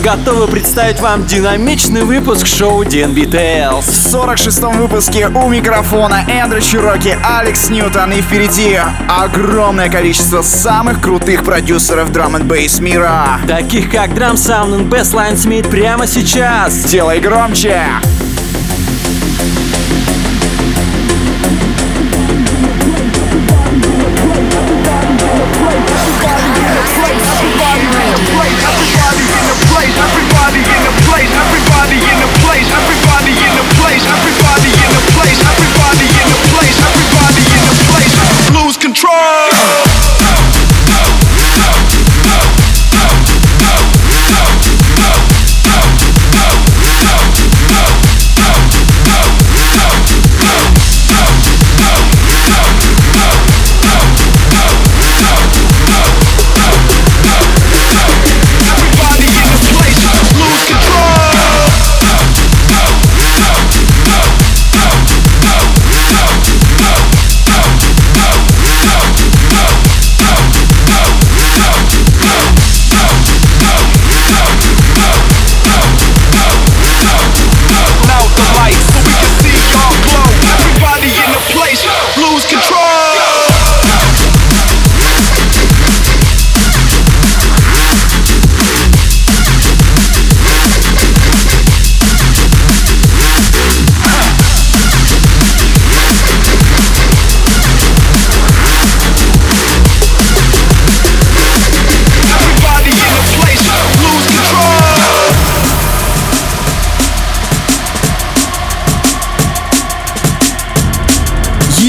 готовы представить вам динамичный выпуск шоу DNB Tales. В 46-м выпуске у микрофона Эндрю Чироки, Алекс Ньютон и впереди огромное количество самых крутых продюсеров драм н бейс мира. Таких как Drum Sound и Bassline Smith прямо сейчас. Делай громче!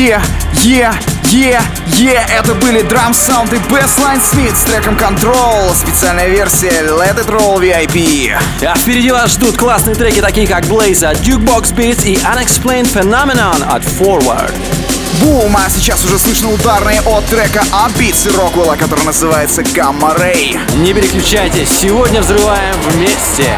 Е, е, е, е, это были Drum Sound и Bassline Smith с треком Control, специальная версия Let It Roll VIP. А впереди вас ждут классные треки, такие как Blaze от Jukebox Beats и Unexplained Phenomenon от Forward. Бум, а сейчас уже слышно ударные от трека от Beats и Роквелла, который называется Gamma Ray. Не переключайтесь, сегодня взрываем вместе.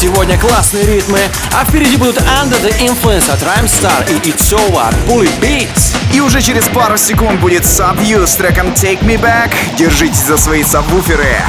Сегодня классные ритмы. А впереди будут Under the Influence от Rhymestar и It's Over Bully Beats. И уже через пару секунд будет Subview с треком Take Me Back. Держитесь за свои сабвуферы.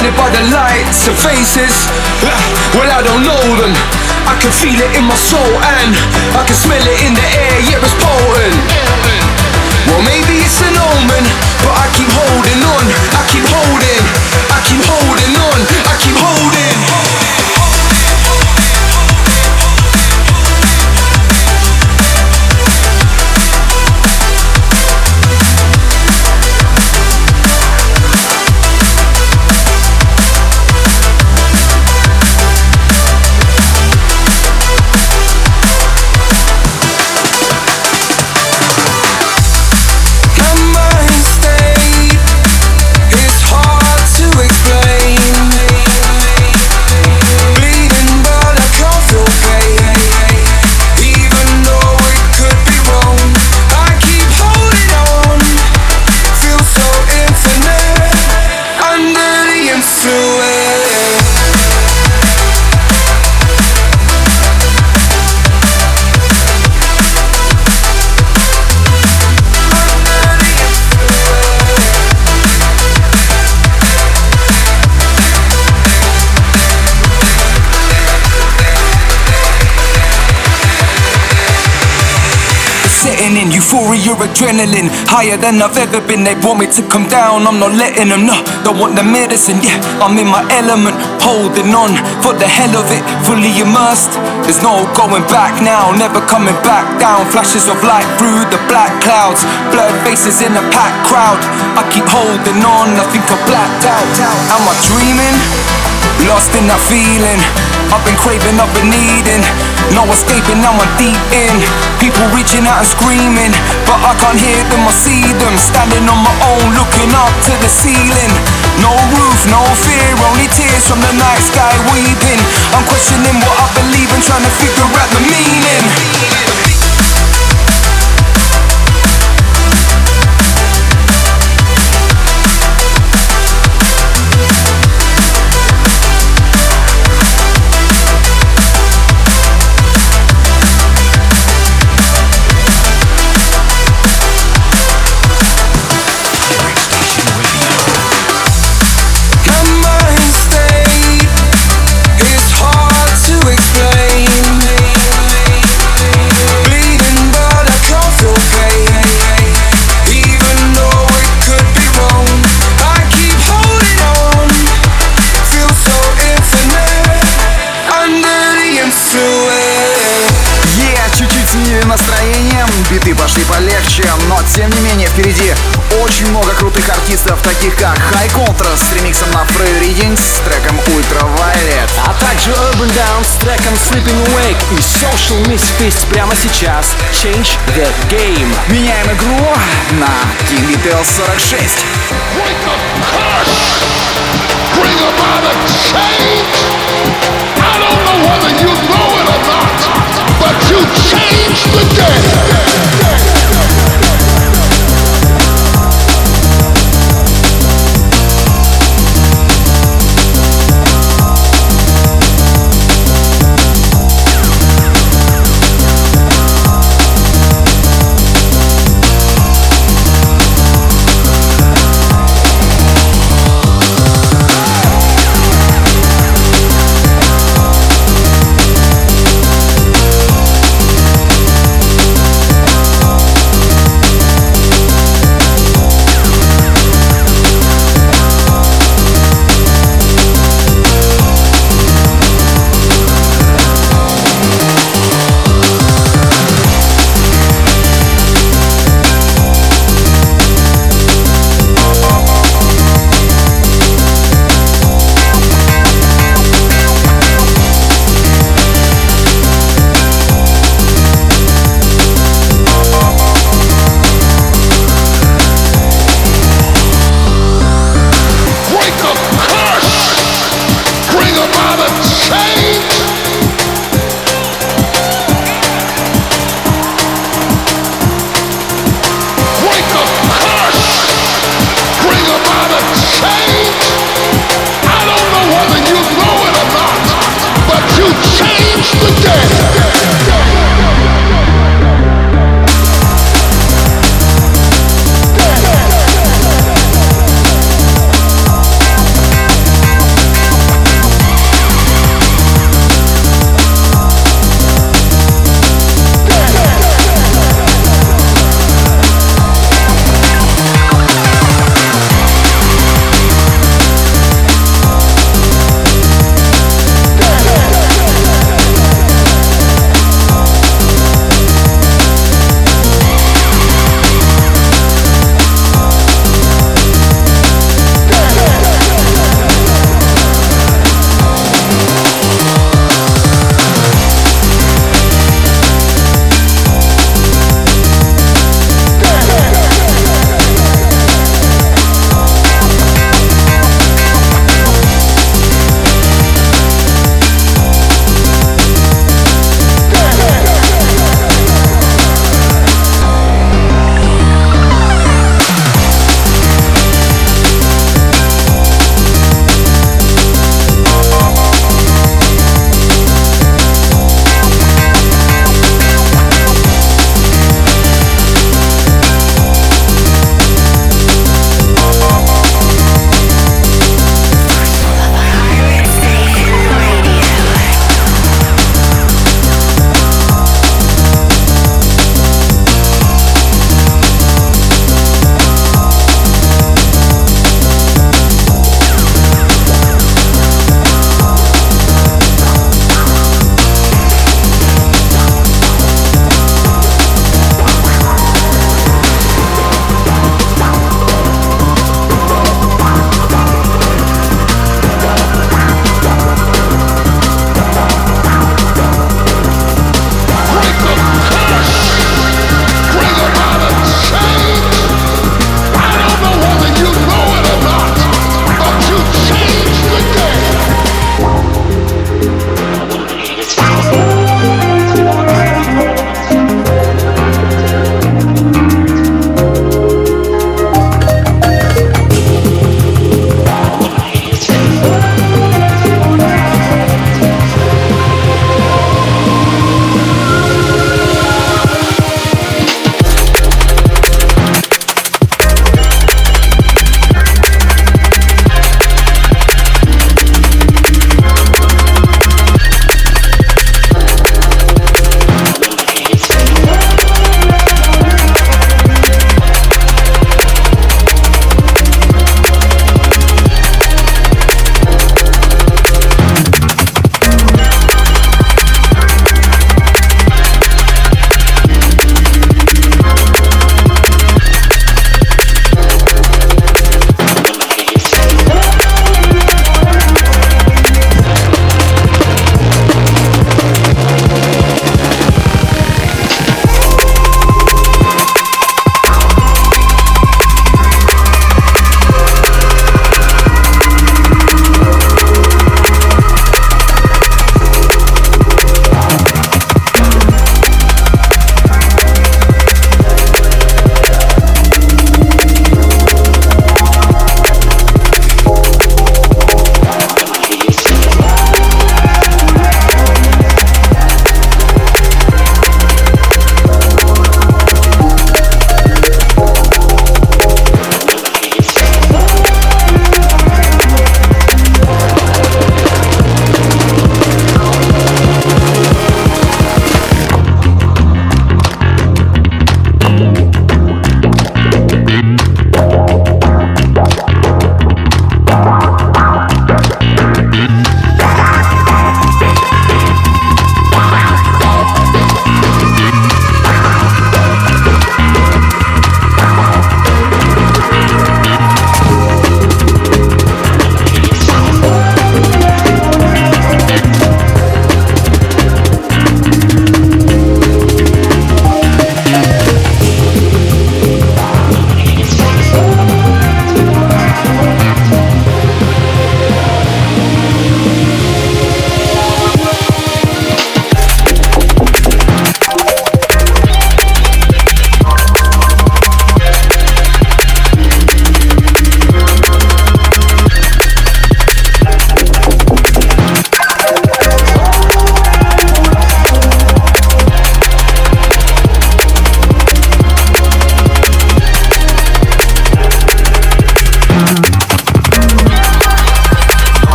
Blinded by the lights and faces. Well, I don't know them. I can feel it in my soul and I can smell it in the air. Yeah, it's potent. Well, maybe it's an omen, but I keep holding on. I keep holding. Euphoria, adrenaline, higher than I've ever been. They want me to come down, I'm not letting them. No, don't want the medicine. Yeah, I'm in my element, holding on for the hell of it, fully immersed. There's no going back now, never coming back down. Flashes of light through the black clouds, blurred faces in a packed crowd. I keep holding on, I think I blacked out. Am I dreaming? Lost in that feeling. I've been craving, I've been needing. No escaping, now I'm deep in. People reaching out and screaming, but I can't hear them or see them. Standing on my own, looking up to the ceiling. No roof, no fear, only tears from the night sky weeping. I'm questioning what I believe and trying to figure out the meaning. Впереди очень много крутых артистов, таких как High Contrast с ремиксом на Free Reading с треком Ultraviolet. А также Urban Down с треком Sleeping Awake и Social Misfits прямо сейчас Change the Game. Меняем игру на King Detail 46. Bring about a change.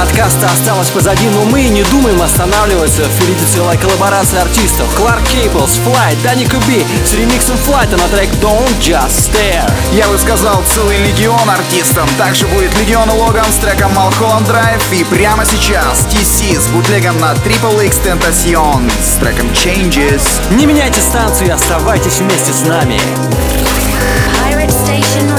Подкаста осталось позади, но мы не думаем останавливаться. Впереди целая коллаборация артистов. Кларк Кейблс, Flight, Дани Куби с ремиксом Flight на трек Don't Just Stare. Я бы сказал целый легион артистов. Также будет Легион Логан с треком Малхолланд Драйв. И прямо сейчас TC с бутлегом на Triple X Tentacion с треком Changes. Не меняйте станцию и оставайтесь вместе с нами. Pirate Station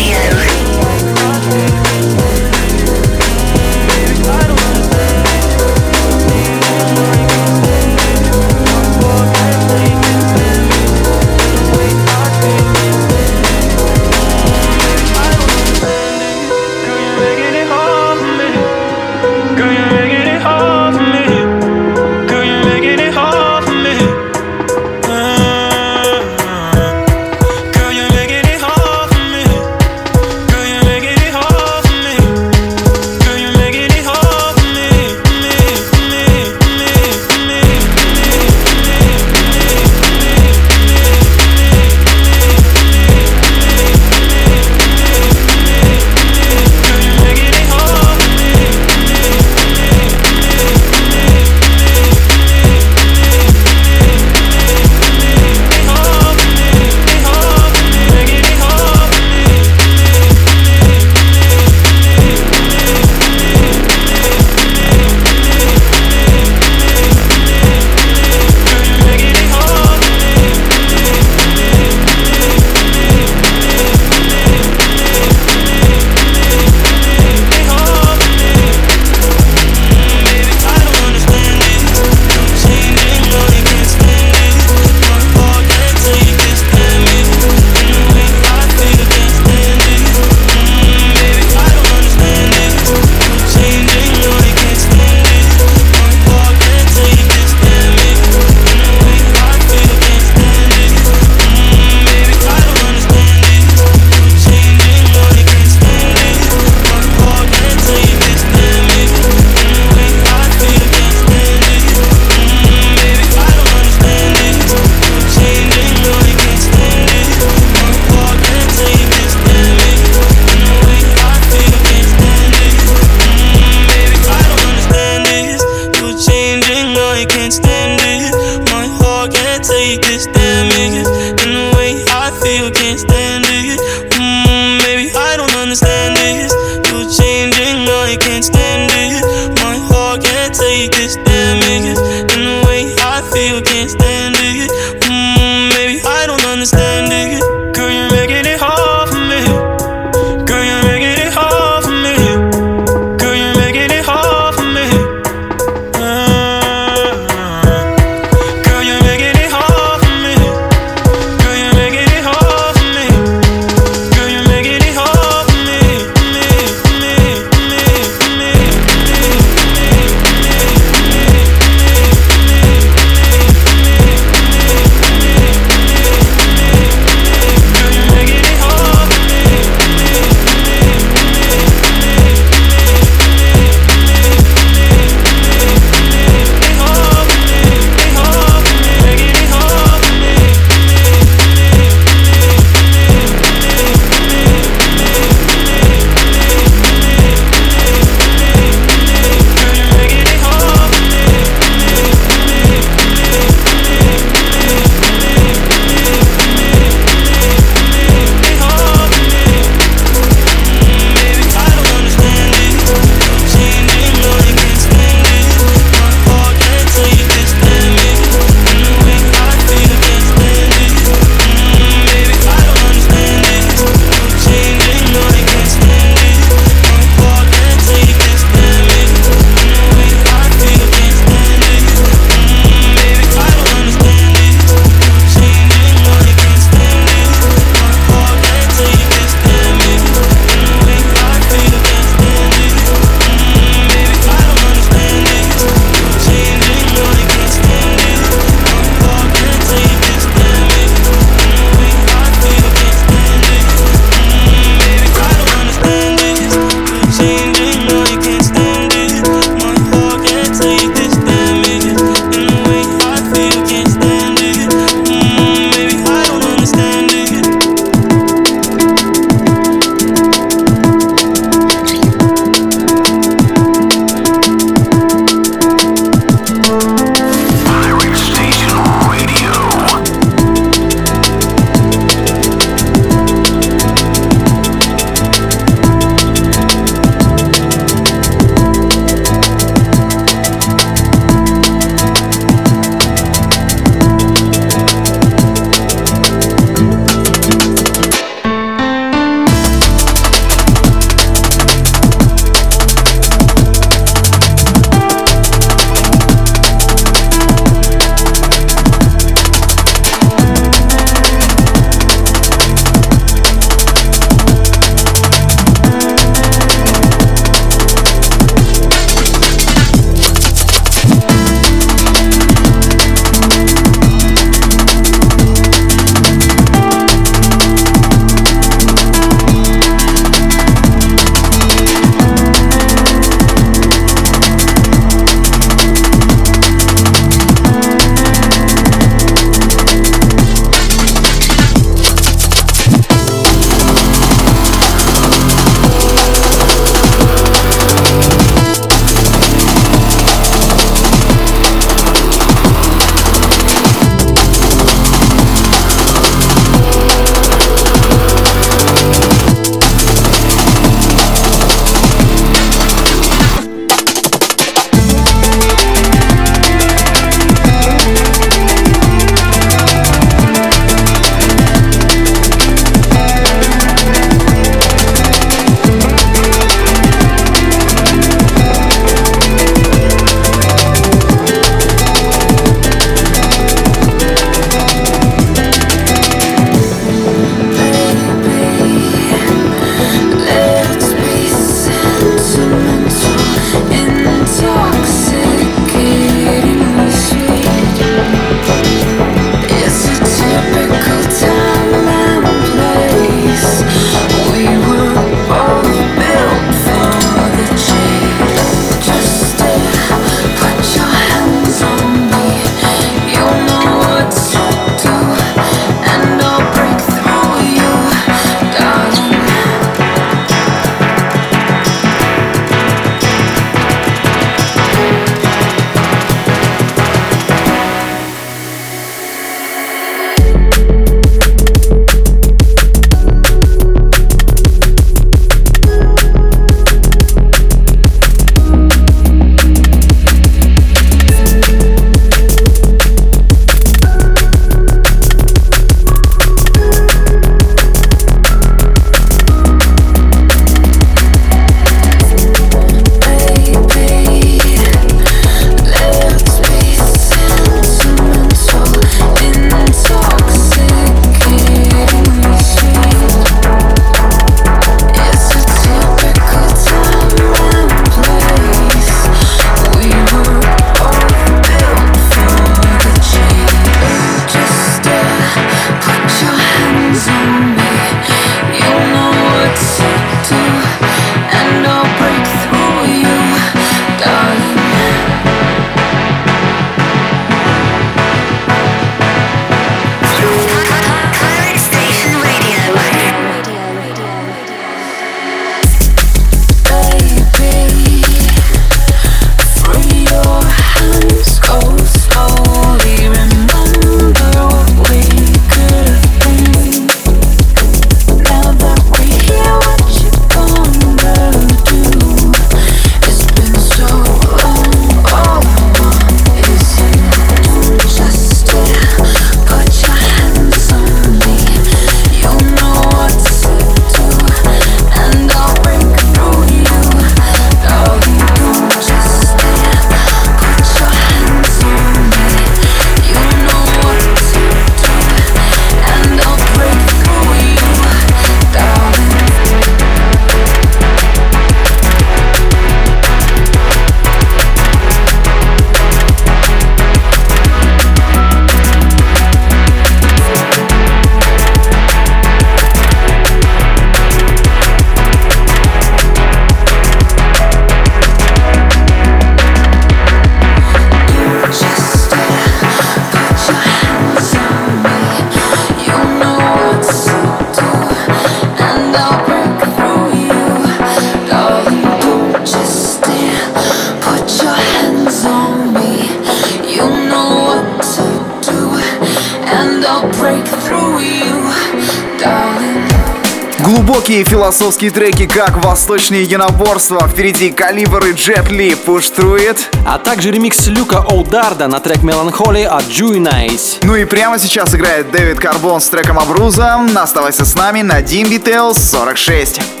философские треки, как «Восточные единоборства», впереди «Калибр» и «Джет Ли» «Push Through It», а также ремикс Люка Олдарда на трек «Меланхолия» от Найс. Ну и прямо сейчас играет Дэвид Карбон с треком «Абруза». Оставайся с нами на Dim Details 46.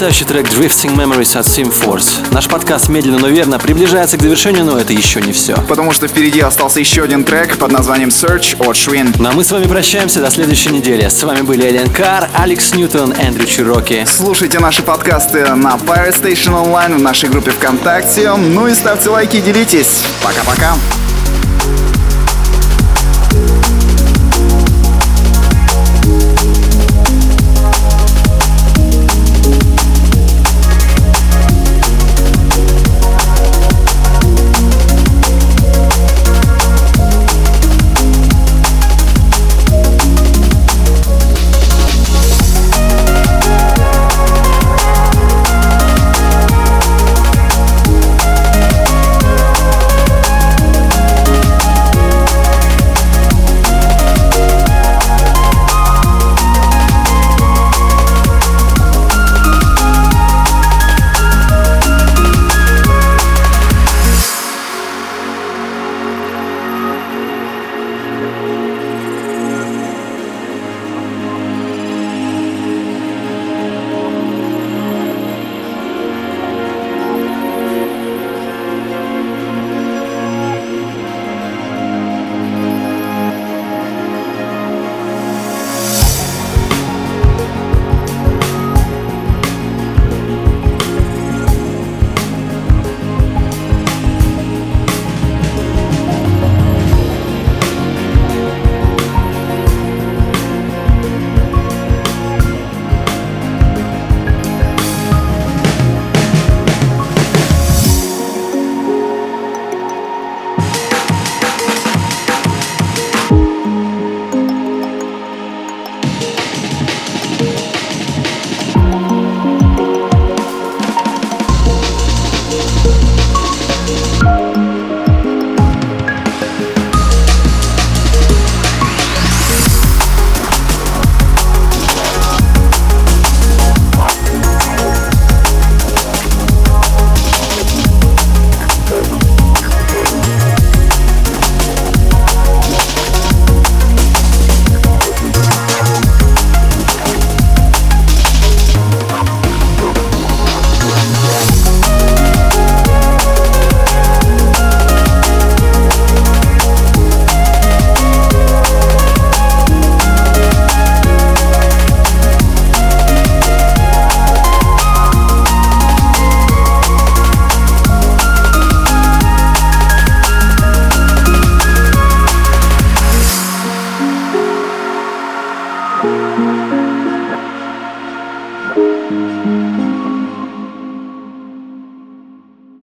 Потрясающий трек Drifting Memories от Sim Force. Наш подкаст медленно, но верно приближается к завершению, но это еще не все. Потому что впереди остался еще один трек под названием Search от Швин. Ну а мы с вами прощаемся до следующей недели. С вами были Элен Кар, Алекс Ньютон, Эндрю Чироки. Слушайте наши подкасты на Pirate Station Online в нашей группе ВКонтакте. Ну и ставьте лайки делитесь. Пока-пока.